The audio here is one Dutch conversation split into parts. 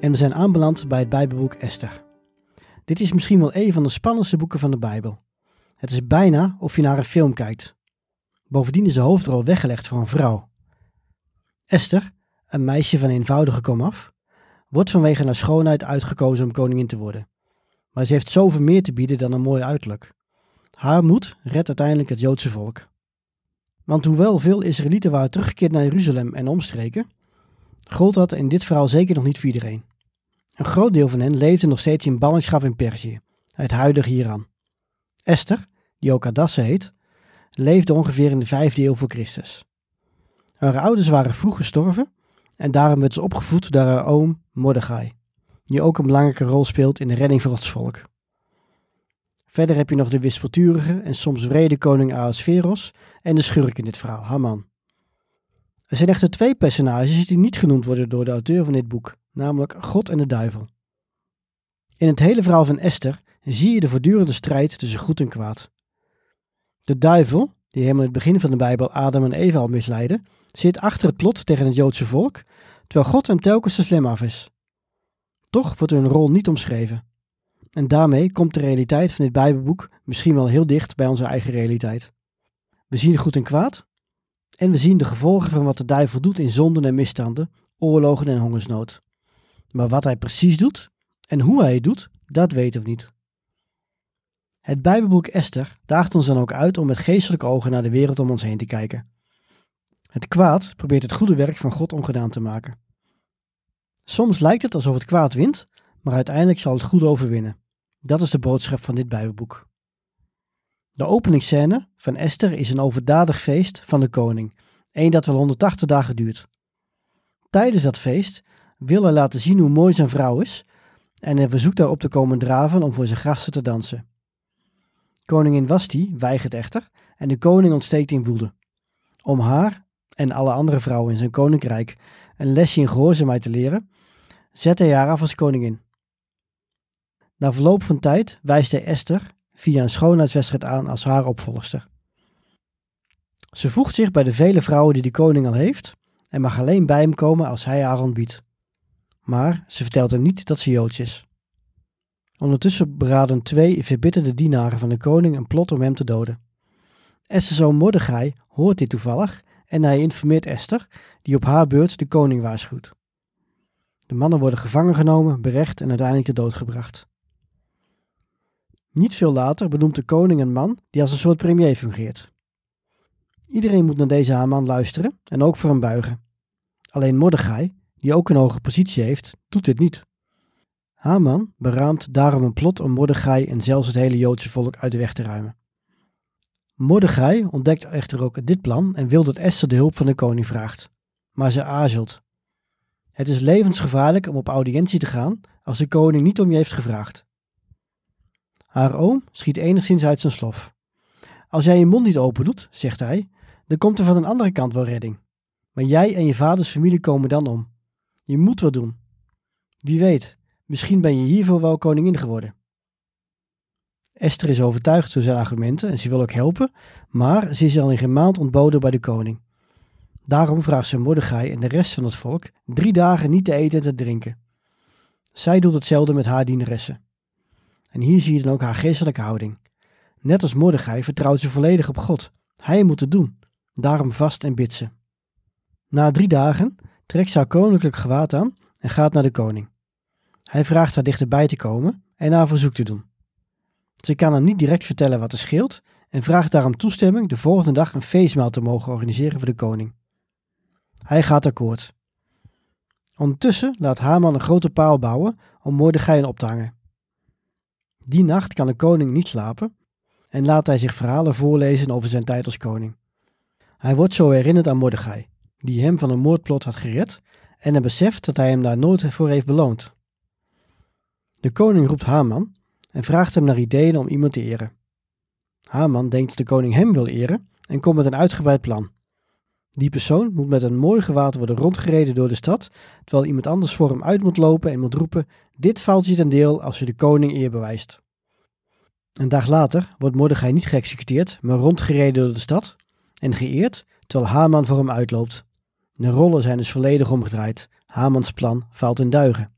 En we zijn aanbeland bij het Bijbelboek Esther. Dit is misschien wel een van de spannendste boeken van de Bijbel. Het is bijna of je naar een film kijkt. Bovendien is de hoofdrol weggelegd voor een vrouw. Esther, een meisje van eenvoudige komaf, wordt vanwege haar schoonheid uitgekozen om koningin te worden. Maar ze heeft zoveel meer te bieden dan een mooi uiterlijk. Haar moed redt uiteindelijk het Joodse volk. Want hoewel veel Israëlieten waren teruggekeerd naar Jeruzalem en omstreken, gold dat in dit verhaal zeker nog niet voor iedereen. Een groot deel van hen leefde nog steeds in ballingschap in Perzië, het huidige Iran. Esther, die ook Hadassah heet, leefde ongeveer in de vijfde eeuw voor Christus. Haar ouders waren vroeg gestorven en daarom werd ze opgevoed door haar oom Mordechai, die ook een belangrijke rol speelt in de redding van Gods volk. Verder heb je nog de wispelturige en soms wrede koning Ahasveros en de schurk in dit verhaal, Haman. Er zijn echter twee personages die niet genoemd worden door de auteur van dit boek, namelijk God en de duivel. In het hele verhaal van Esther zie je de voortdurende strijd tussen goed en kwaad. De duivel, die helemaal in het begin van de Bijbel Adam en Eva al misleidde, zit achter het plot tegen het Joodse volk, terwijl God hem telkens te slim af is. Toch wordt hun rol niet omschreven. En daarmee komt de realiteit van dit Bijbelboek misschien wel heel dicht bij onze eigen realiteit. We zien goed en kwaad, en we zien de gevolgen van wat de duivel doet in zonden en misstanden, oorlogen en hongersnood. Maar wat hij precies doet en hoe hij het doet, dat weten we niet. Het Bijbelboek Esther daagt ons dan ook uit om met geestelijke ogen naar de wereld om ons heen te kijken. Het kwaad probeert het goede werk van God ongedaan te maken. Soms lijkt het alsof het kwaad wint, maar uiteindelijk zal het goede overwinnen. Dat is de boodschap van dit Bijbelboek. De openingsscène van Esther is een overdadig feest van de koning, een dat wel 180 dagen duurt. Tijdens dat feest wil hij laten zien hoe mooi zijn vrouw is en hij verzoekt haar op te komen draven om voor zijn gasten te dansen. Koningin Wasti weigert echter en de koning ontsteekt in woede. Om haar en alle andere vrouwen in zijn koninkrijk een lesje in gehoorzaamheid te leren, zet hij haar af als koningin. Na verloop van tijd wijst hij Esther via een schoonheidswedstrijd aan als haar opvolgster. Ze voegt zich bij de vele vrouwen die de koning al heeft en mag alleen bij hem komen als hij haar ontbiedt. Maar ze vertelt hem niet dat ze Joods is. Ondertussen beraden twee verbitterde dienaren van de koning een plot om hem te doden. Esther's zoon Mordechai hoort dit toevallig en hij informeert Esther, die op haar beurt de koning waarschuwt. De mannen worden gevangen genomen, berecht en uiteindelijk te dood gebracht. Niet veel later benoemt de koning een man die als een soort premier fungeert. Iedereen moet naar deze Haman luisteren en ook voor hem buigen. Alleen Mordechai, die ook een hoge positie heeft, doet dit niet. Haman beraamt daarom een plot om Mordechai en zelfs het hele Joodse volk uit de weg te ruimen. Mordechai ontdekt echter ook dit plan en wil dat Esther de hulp van de koning vraagt. Maar ze aarzelt. Het is levensgevaarlijk om op audiëntie te gaan als de koning niet om je heeft gevraagd. Haar oom schiet enigszins uit zijn slof. Als jij je mond niet open doet, zegt hij, dan komt er van een andere kant wel redding. Maar jij en je vaders familie komen dan om. Je moet wat doen. Wie weet, misschien ben je hiervoor wel koningin geworden. Esther is overtuigd door zijn argumenten en ze wil ook helpen, maar ze is al in geen maand ontboden bij de koning. Daarom vraagt ze Mordechai en de rest van het volk drie dagen niet te eten en te drinken. Zij doet hetzelfde met haar dienaressen. En hier zie je dan ook haar geestelijke houding. Net als Mordechai vertrouwt ze volledig op God. Hij moet het doen. Daarom vast en bidt ze. Na drie dagen trekt ze haar koninklijk gewaad aan en gaat naar de koning. Hij vraagt haar dichterbij te komen en haar verzoek te doen. Ze kan hem niet direct vertellen wat er scheelt en vraagt daarom toestemming de volgende dag een feestmaal te mogen organiseren voor de koning. Hij gaat akkoord. Ondertussen laat Haman een grote paal bouwen om Mordechai op te hangen. Die nacht kan de koning niet slapen en laat hij zich verhalen voorlezen over zijn tijd als koning. Hij wordt zo herinnerd aan Mordechai, die hem van een moordplot had gered en hij beseft dat hij hem daar nooit voor heeft beloond. De koning roept Haman en vraagt hem naar ideeën om iemand te eren. Haman denkt dat de koning hem wil eren en komt met een uitgebreid plan. Die persoon moet met een mooi gewaad worden rondgereden door de stad, terwijl iemand anders voor hem uit moet lopen en moet roepen: Dit valt je ten deel als je de koning eer bewijst. Een dag later wordt Mordechai niet geëxecuteerd, maar rondgereden door de stad en geëerd, terwijl Haman voor hem uitloopt. De rollen zijn dus volledig omgedraaid. Hamans plan valt in duigen.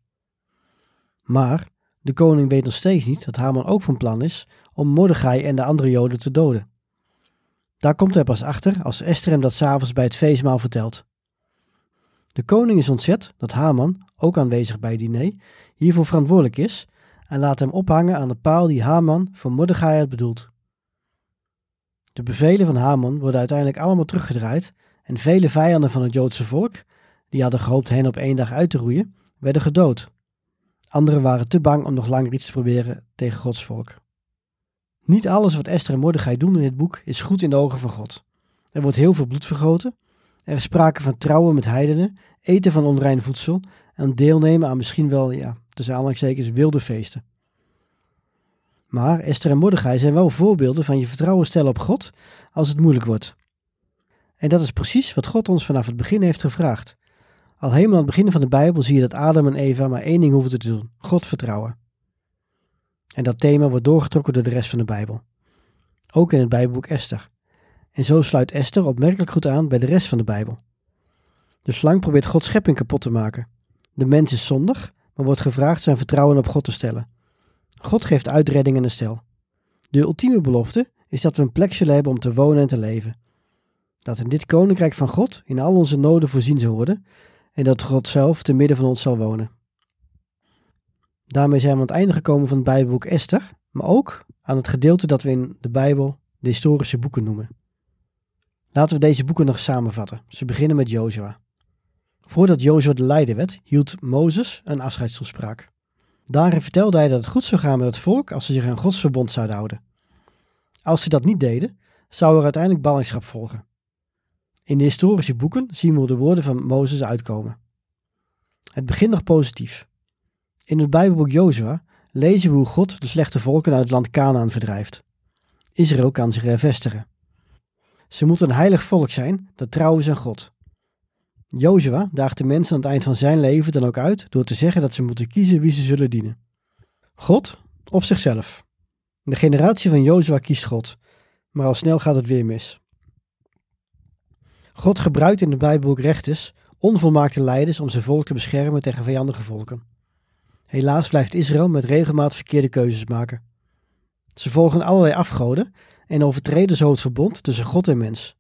Maar de koning weet nog steeds niet dat Haman ook van plan is om Mordechai en de andere Joden te doden. Daar komt hij pas achter als Esther hem dat s'avonds bij het feestmaal vertelt. De koning is ontzet dat Haman, ook aanwezig bij het diner, hiervoor verantwoordelijk is en laat hem ophangen aan de paal die Haman voor Mordechai had bedoeld. De bevelen van Haman worden uiteindelijk allemaal teruggedraaid en vele vijanden van het Joodse volk, die hadden gehoopt hen op één dag uit te roeien, werden gedood. Anderen waren te bang om nog langer iets te proberen tegen Gods volk. Niet alles wat Esther en Mordechai doen in dit boek is goed in de ogen van God. Er wordt heel veel bloed vergoten. Er is sprake van trouwen met heidenen, eten van onrein voedsel en deelnemen aan misschien wel, ja, tussen aanhalingstekens, wilde feesten. Maar Esther en Mordechai zijn wel voorbeelden van je vertrouwen stellen op God als het moeilijk wordt. En dat is precies wat God ons vanaf het begin heeft gevraagd. Al helemaal aan het begin van de Bijbel zie je dat Adam en Eva maar één ding hoeven te doen: God vertrouwen. En dat thema wordt doorgetrokken door de rest van de Bijbel. Ook in het Bijbelboek Esther. En zo sluit Esther opmerkelijk goed aan bij de rest van de Bijbel. De slang probeert Gods schepping kapot te maken. De mens is zondig, maar wordt gevraagd zijn vertrouwen op God te stellen. God geeft uitredding en stel. De ultieme belofte is dat we een plek zullen hebben om te wonen en te leven. Dat in dit koninkrijk van God in al onze noden voorzien zal worden en dat God zelf te midden van ons zal wonen. Daarmee zijn we aan het einde gekomen van het Bijbelboek Esther, maar ook aan het gedeelte dat we in de Bijbel de historische boeken noemen. Laten we deze boeken nog samenvatten. Ze beginnen met Jozua. Voordat Jozua de leider werd, hield Mozes een afscheidstoespraak. Daarin vertelde hij dat het goed zou gaan met het volk als ze zich aan Gods verbond zouden houden. Als ze dat niet deden, zou er uiteindelijk ballingschap volgen. In de historische boeken zien we de woorden van Mozes uitkomen. Het begint nog positief. In het Bijbelboek Jozua lezen we hoe God de slechte volken uit het land Canaan verdrijft. Israël kan zich hervestigen. Ze moeten een heilig volk zijn dat trouw is aan God. Jozua daagt de mensen aan het eind van zijn leven dan ook uit door te zeggen dat ze moeten kiezen wie ze zullen dienen. God of zichzelf. De generatie van Jozua kiest God, maar al snel gaat het weer mis. God gebruikt in de Bijbelboek rechters onvolmaakte leiders om zijn volk te beschermen tegen vijandige volken. Helaas blijft Israël met regelmaat verkeerde keuzes maken. Ze volgen allerlei afgoden en overtreden zo het verbond tussen God en mens.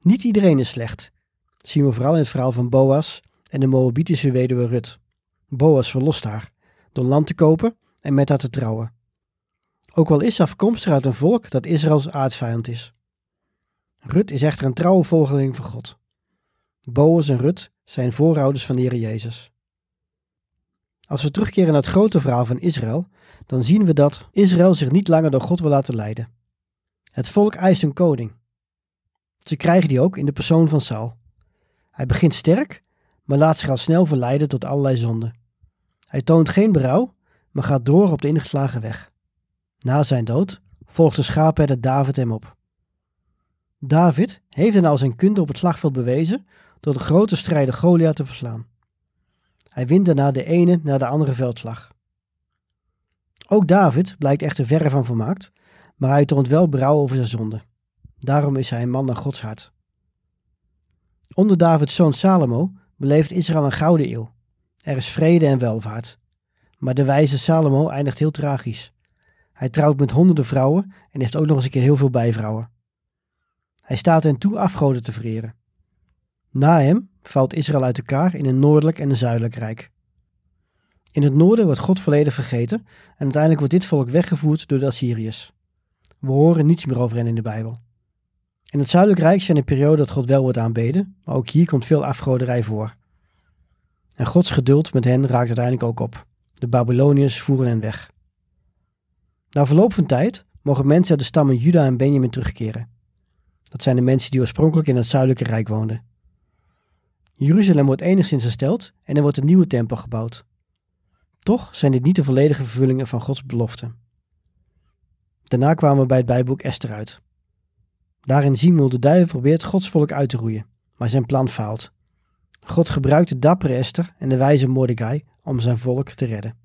Niet iedereen is slecht. Zien we vooral in het verhaal van Boas en de Moabitische weduwe Rut. Boas verlost haar door land te kopen en met haar te trouwen. Ook al is ze afkomstig uit een volk dat Israëls aardsvijand is. Rut is echter een trouwe volgeling van God. Boas en Rut zijn voorouders van de Heer Jezus. Als we terugkeren naar het grote verhaal van Israël, dan zien we dat Israël zich niet langer door God wil laten leiden. Het volk eist een koning. Ze krijgen die ook in de persoon van Saul. Hij begint sterk, maar laat zich al snel verleiden tot allerlei zonden. Hij toont geen berouw, maar gaat door op de ingeslagen weg. Na zijn dood volgt de schaapherder David hem op. David heeft dan al zijn kunde op het slagveld bewezen door de grote strijder Goliath te verslaan. Hij wint daarna de ene na de andere veldslag. Ook David blijkt echter verre van vermaakt, maar hij toont wel berouw over zijn zonde. Daarom is hij een man naar Gods hart. Onder Davids zoon Salomo beleeft Israël een gouden eeuw. Er is vrede en welvaart. Maar de wijze Salomo eindigt heel tragisch. Hij trouwt met honderden vrouwen en heeft ook nog eens een keer heel veel bijvrouwen. Hij staat hen toe afgoden te vereren. Na hem valt Israël uit elkaar in een noordelijk en een zuidelijk rijk. In het noorden wordt God volledig vergeten en uiteindelijk wordt dit volk weggevoerd door de Assyriërs. We horen niets meer over hen in de Bijbel. In het zuidelijk rijk zijn een periode dat God wel wordt aanbeden, maar ook hier komt veel afgoderij voor. En Gods geduld met hen raakt uiteindelijk ook op. De Babyloniërs voeren hen weg. Na verloop van tijd mogen mensen uit de stammen Juda en Benjamin terugkeren. Dat zijn de mensen die oorspronkelijk in het zuidelijke rijk woonden. Jeruzalem wordt enigszins hersteld en er wordt een nieuwe tempel gebouwd. Toch zijn dit niet de volledige vervullingen van Gods beloften. Daarna kwamen we bij het Bijbelboek Esther uit. Daarin zien we hoe de duivel probeert Gods volk uit te roeien, maar zijn plan faalt. God gebruikt de dappere Esther en de wijze Mordecai om zijn volk te redden.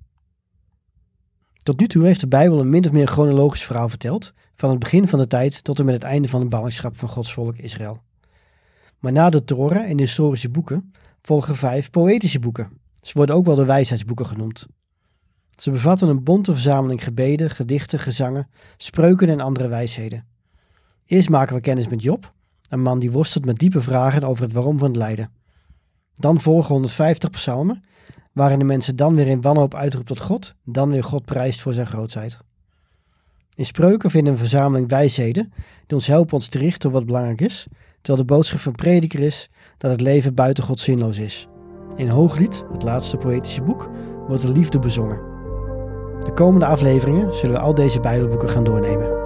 Tot nu toe heeft de Bijbel een min of meer chronologisch verhaal verteld, van het begin van de tijd tot en met het einde van de ballingschap van Gods volk Israël. Maar na de Torah en de historische boeken volgen vijf poëtische boeken. Ze worden ook wel de wijsheidsboeken genoemd. Ze bevatten een bonte verzameling gebeden, gedichten, gezangen, spreuken en andere wijsheden. Eerst maken we kennis met Job, een man die worstelt met diepe vragen over het waarom van het lijden. Dan volgen 150 psalmen, waarin de mensen dan weer in wanhoop uitroept tot God, dan weer God prijst voor zijn grootheid. In spreuken vinden we een verzameling wijsheden die ons helpen ons te richten op wat belangrijk is, terwijl de boodschap van prediker is dat het leven buiten God zinloos is. In Hooglied, het laatste poëtische boek, wordt de liefde bezongen. De komende afleveringen zullen we al deze Bijbelboeken gaan doornemen.